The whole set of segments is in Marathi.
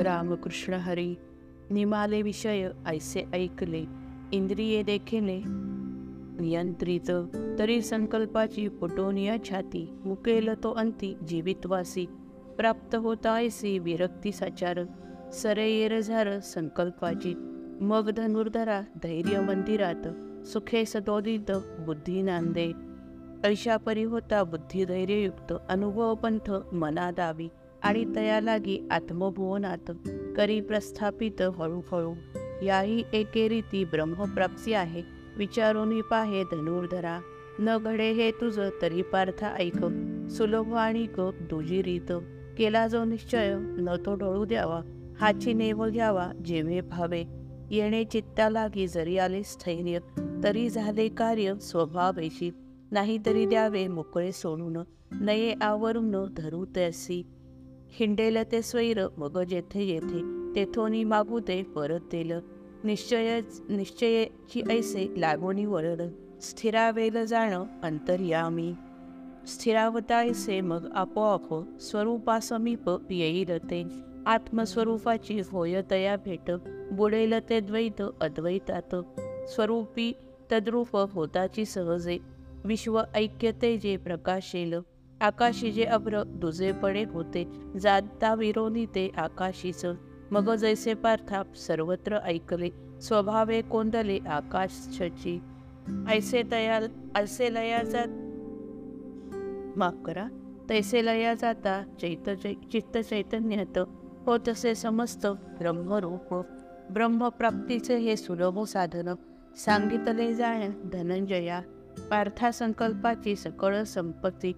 रामकृष्ण हरी निमाले विषय ऐसे ऐकले इंद्रिये देखिले. नियंत्रित तरी संकल्पाची फुटोनिया छाती मुकेल तो अंती जीवितवासी. प्राप्त होता ऐसी विरक्ती साचार सरे येरझार संकल्पाची. मग धनुर्धरा धैर्य मंदिरात सुखे सदोदित बुद्धी नांदे. ऐशा परी होता बुद्धी धैर्ययुक्त अनुभव पंथ मना दावी आणि तया लागी आत्मभुवनात करी प्रस्थापित हळूहळू. याही एके रीती ब्रह्मप्राप्ती आहे. विचारून पाहे धनुर्धरा. न घडे हे तुझं तरी पार्थ ऐक. सुलभ आणि क दुजी रीत. केला जो निश्चय न तो डोळू द्यावा. हाची नेव घ्यावा जेवे भावे. येणे चित्ता लागी जरी आले स्थैर्य तरी झाले कार्य स्वभावेशी. नाही तरी द्यावे मोकळे सोडून. नये आवरून धरू तैसी. हिंडेल ते स्वैर मग जेथे येथे तेथोनी मागू ते परत देल. निश्चय निश्चयची ऐसे लागोनी वळण स्थिरावेल जाणं अंतर्यामी. स्थिरावतायसे मग आपोआप हो, स्वरूपासमीप येईल ते. आत्मस्वरूपाची होय तया भेट बुडेल ते द्वैत अद्वैतात. स्वरूपी तद्रूप होताची सहजे विश्व ऐक्यते जे प्रकाशेल. आकाशी जे अभ्र दुजेपणे होते जाता विरोनी ते आकाशीच. मग जैसे पार्थाप सर्वत्र ऐकले स्वभावे कोंदले आकाशाची. ऐसे तया ऐसे लया जात. माफ करा तैसे लया जाता चैत चित्त चैतन्यात. हो तसे समस्त ब्रह्मरूप. ब्रह्मप्राप्तीचे हे सुलभ साधन. सांगितले जाय धनंजया. पार्था संकल्पाची सकळ संपत्ती.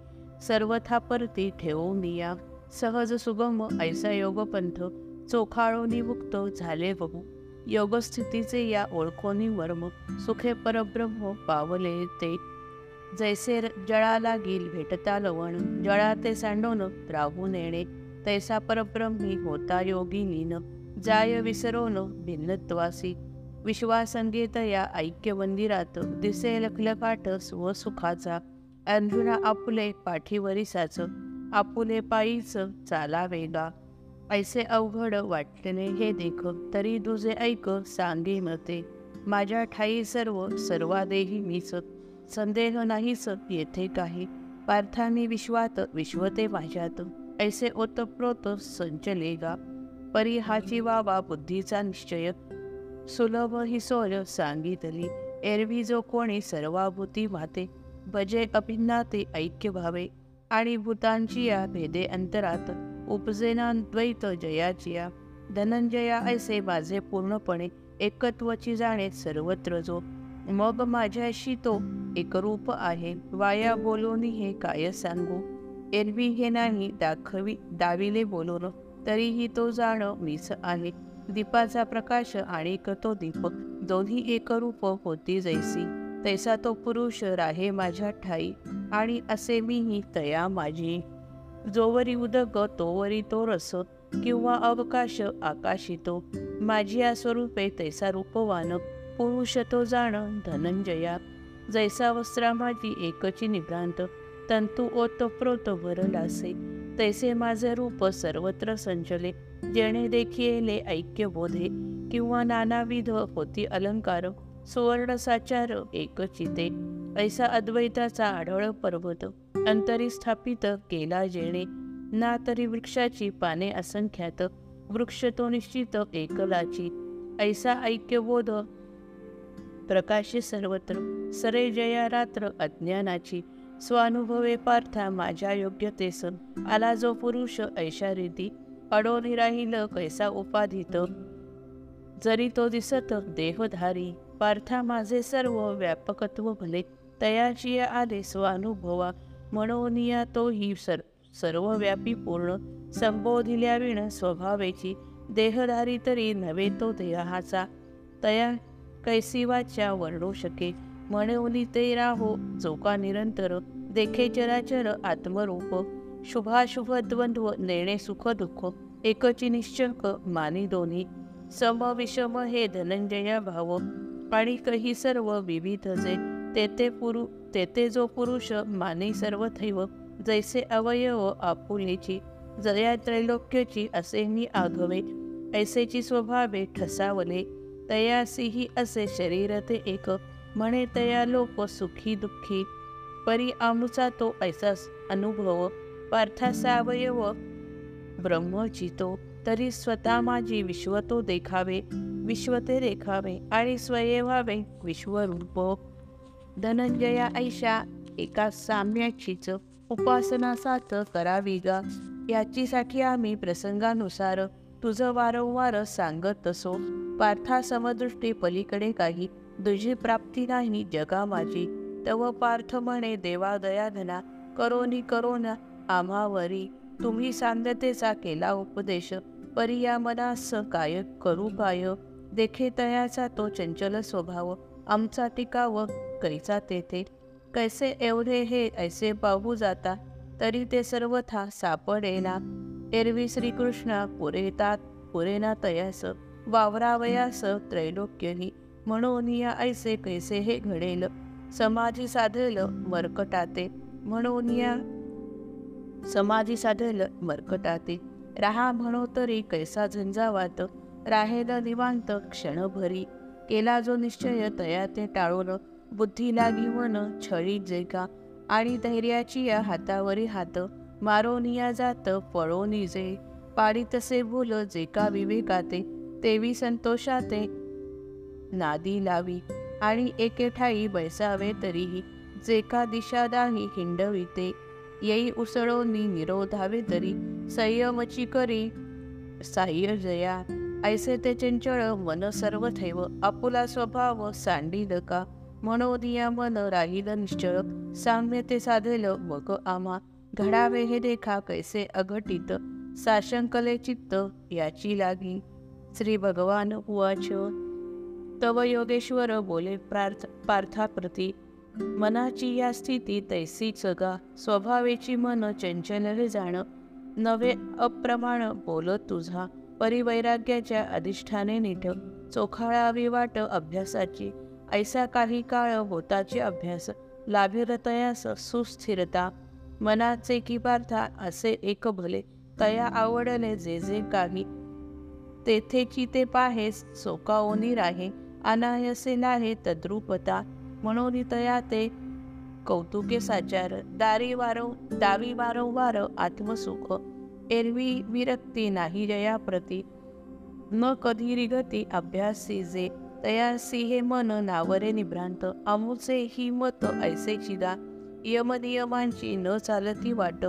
सर्वथा परती ठेवून या सहज सुगम ऐसा योगपंथ चोखाळोनी मुक्त झाले बहु योगस्थितीचे या ओळखोनी वर्म सुखे परब्रह्म पावले ते. जैसे जळा लागील भेटता लवण जळा ते सांडोन राहून येणे. तैसा परब्रह्मी होता योगिनीन जाय विसरोन भिन्नत्वासी. विश्वासंगीत या ऐक्य मंदिरात दिसे लखलकाट स्वसुखाचा अर्जुना आपुले पाठीवरिसाच आपुले पायीच चाला वेगा ऐसे अवघड वाटणे हे देख तरी तुझे ऐक सांगे मते माझ्या ठाई सर्व सर्वादेही मीच संदेह नाहीच येथे काही पार्थानी विश्वात विश्वते माझ्यात ऐसे ओतप्रोत संचलेगा परी हाची वावा बुद्धीचा निश्चय सुलभ ही सोय सांगितली एरवी जो कोणी सर्वाभूती माते भजे अभिन्नाते ऐक्य भावे आणि भूतांची या भेदे अंतरात उपजेना द्वैत जयाचिया धनंजया ऐसे माझे पूर्णपणे एकत्वची जाणे सर्वत्र जो. मग माझ्याशी तो एकरूप आहे वाया बोलून हे काय सांगू? एरवी हे नाही दाखवी दाविले बोलून तरीही तो जाणं मीच आहे. दीपाचा प्रकाश आणि तो दीपक दोन्ही एकरूप होती जैसी. तैसा तो पुरुष राहे माझ्या ठाई आणि असे मीही तया माझी. जोवरी उदक तोवरी तो रस किंवा अवकाश आकाशितो. माझी या स्वरूपे तैसा रूपवान पुरुष तो जाण धनंजया. जैसा वस्त्रा माझी एकची निभ्रांत तंतू ओतप्रोत भरलासे तैसे माझे रूप सर्वत्र संचले जेणे देखिले ऐक्य बोधे किंवा नानाविध होती अलंकार सुवर्ण साचार एकचिते. ऐसा अद्वैताचा आढळ पर्वत अंतरी स्थापित केला जेणे. ना तरी वृक्षाची पाने असंख्यात वृक्ष तो निश्चित एकलाची. ऐसा ऐक्यबोध प्रकाशी सर्वत्र. सरे जया रात्र अज्ञानाची. स्वानुभवे पार्था माझ्या योग्यतेस आला जो पुरुष ऐशा रीती अडोनी राहिल कैसा उपाधित. जरी तो दिसत देहधारी. पार्था माझे सर्व व्यापकत्व भले तयाची आले स्वानुभवा म्हणून या तोही सर सर्वव्यापी पूर्ण संबोधिल्या विण स्वभावेची देहधारी तरी नव्हे तो देहाचा. तया कैसिवाच्या वर्णू शके म्हणून ते राहो जोका निरंतर देखे चराचर आत्मरूप. शुभाशुभ द्वंद्व नेणे सुख दुःख एकची निश्चक मानी दोन्ही. सम विषम हे धनंजया भाव आणि कही सर्व विविध जे तेथे पुरु तेथे जो पुरुष माने सर्व थैव जैसे अवयव आपुलेची जया त्रैलोक्यची असे मी आघवे ऐसेची स्वभावे ठसावले तयासीही असे शरीर ते एक म्हणे तया लोक सुखी दुःखी परी आमुचा तो ऐसाच अनुभव पार्थासावयव ब्रह्मचितो तरी स्वतः माझी विश्व तो देखावे विश्व ते देखावे आणि स्वये व्हावे विश्वरूप. धनंजया ऐशा एका साम्याचीच उपासना साथ करावी गा. याचीसाठी आम्ही प्रसंगानुसार तुझं वारंवार सांगत असो. पार्था समदृष्टी पलीकडे काही तुझी प्राप्ती नाही जगा माझी तव पार्थ म्हणे देवा दयाधना करोनी करोना आम्हावरी. तुम्ही सांगतेचा केला उपदेश. परिया मनास काय करू काय देखे तयाचा तो चंचल स्वभाव. आमचा टिकाव कैसा तेथे. कैसे एवढे हे ऐसे पाहू जाता. तरी ते सर्वथा सापडेना. एरवी श्रीकृष्णा पुरेतात पुरेना तयास. वावरावयास त्रैलोक्यही. म्हणून या ऐसे कैसे हे घडेल. समाधी साधेल मरकटाते. म्हणून या समाधी साधेल मरकटाते. राहा म्हणो तरी कैसा झंझावात राहेल निवांत क्षणभरी. केला जो निश्चय तया ते टाळून बुद्धी लागी छळी जे का आणि धैर्याची या हातावरी हात मारोनिया जात पळोनी जे. पाडितसे भूल जे का विवेकाते तेवी संतोषाते. नादी लावी आणि एके ठाई बैसावे तरीही जे का दिशादाही हिंडविते. येई उसळोनी निरोधावे तरी संयमची करी साह्य जया. ऐसे ते चंचळ मन सर्व ठेव आपुला स्वभाव सांडील का? मनोदिया मन राहील निश्चळ. साम्य ते साधेल मग आमा. घडावे हे देखा कैसे अघटित? साशंकले चित्त याची लागी. श्री भगवान उवाच. तव योगेश्वर बोले प्रार्थ पार्थाप्रती. मनाची या स्थिती तैसी जगा स्वभावेची मन चंचल जाणं. नवे अप्रमाण बोलत तुझा परिवैराग्याच्या अधिष्ठाने निठ चोखाळावी वाट अभ्यासाची. ऐसा काही काळ होताचे अभ्यास. लाभिरतयास सुस्थिरता. मनाचे की पार्था असे एक भले. तया आवडले जे जे काही. तेथेची ते पाहेस सोकाओनी राहे. अनायसे नाहे तद्रुपता. म्हणून तया ते कौतुके साचार दारी वारव दावी वारंवार आत्मसुख. एरवी विरक्ती नाही जया प्रती. न कधी रिगती अभ्यासी जे. तयासी हे मन नावरे निभ्रांत. अमुचे ही मत ऐसे चिदा यमनियमांची न चालती वाट.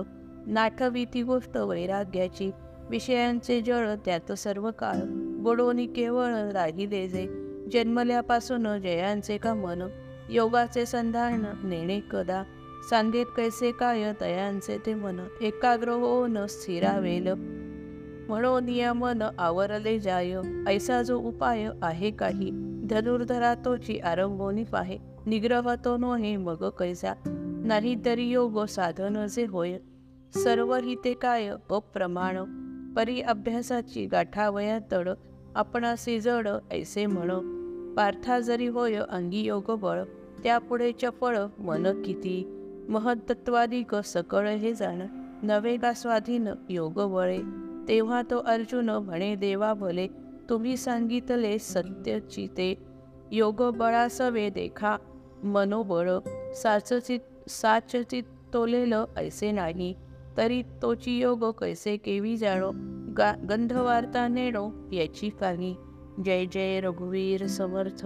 नाठवी ती गोष्ट वैराग्याची. विषयांचे जळ त्यात सर्व काळ. बुडवणी केवळ राहिले जे. जन्मल्यापासून जयांचे का मन? योगाचे संधान नेणे कदा? सांगेत कैसे काय? तयांचे ते मन एकाग्र होऊन स्थिरावेल. म्हणून मन आवरले जाय. ऐसा जो उपाय आहे काही. धनुर्धरा तोची आरंभोनी पाहे. निग्रह तो नोहे मग कैसा? नाही तरी योग साधन जे होय. सर्व हिते काय? अप्रमाण. परी अभ्यासाची गाठावया तड. आपणासी जड ऐसे म्हण. पार्था जरी होय अंगी योग बळ त्यापुढे चपळ मन किती? महत्त्वाधिक सकळ हे जाण नवे का स्वाधीन योग बळे तेव्हा तो अर्जुन म्हणे देवा भले तुम्ही सांगितले सत्यचिते योग बळासवे देखा मनोबळ साचचित साचचित तोलेलं ऐसे नाही. तरी तोची योग कैसे केवी जाणो? गा गंधवार्ता नेणो याची काही जय जय रघुवीर समर्थ.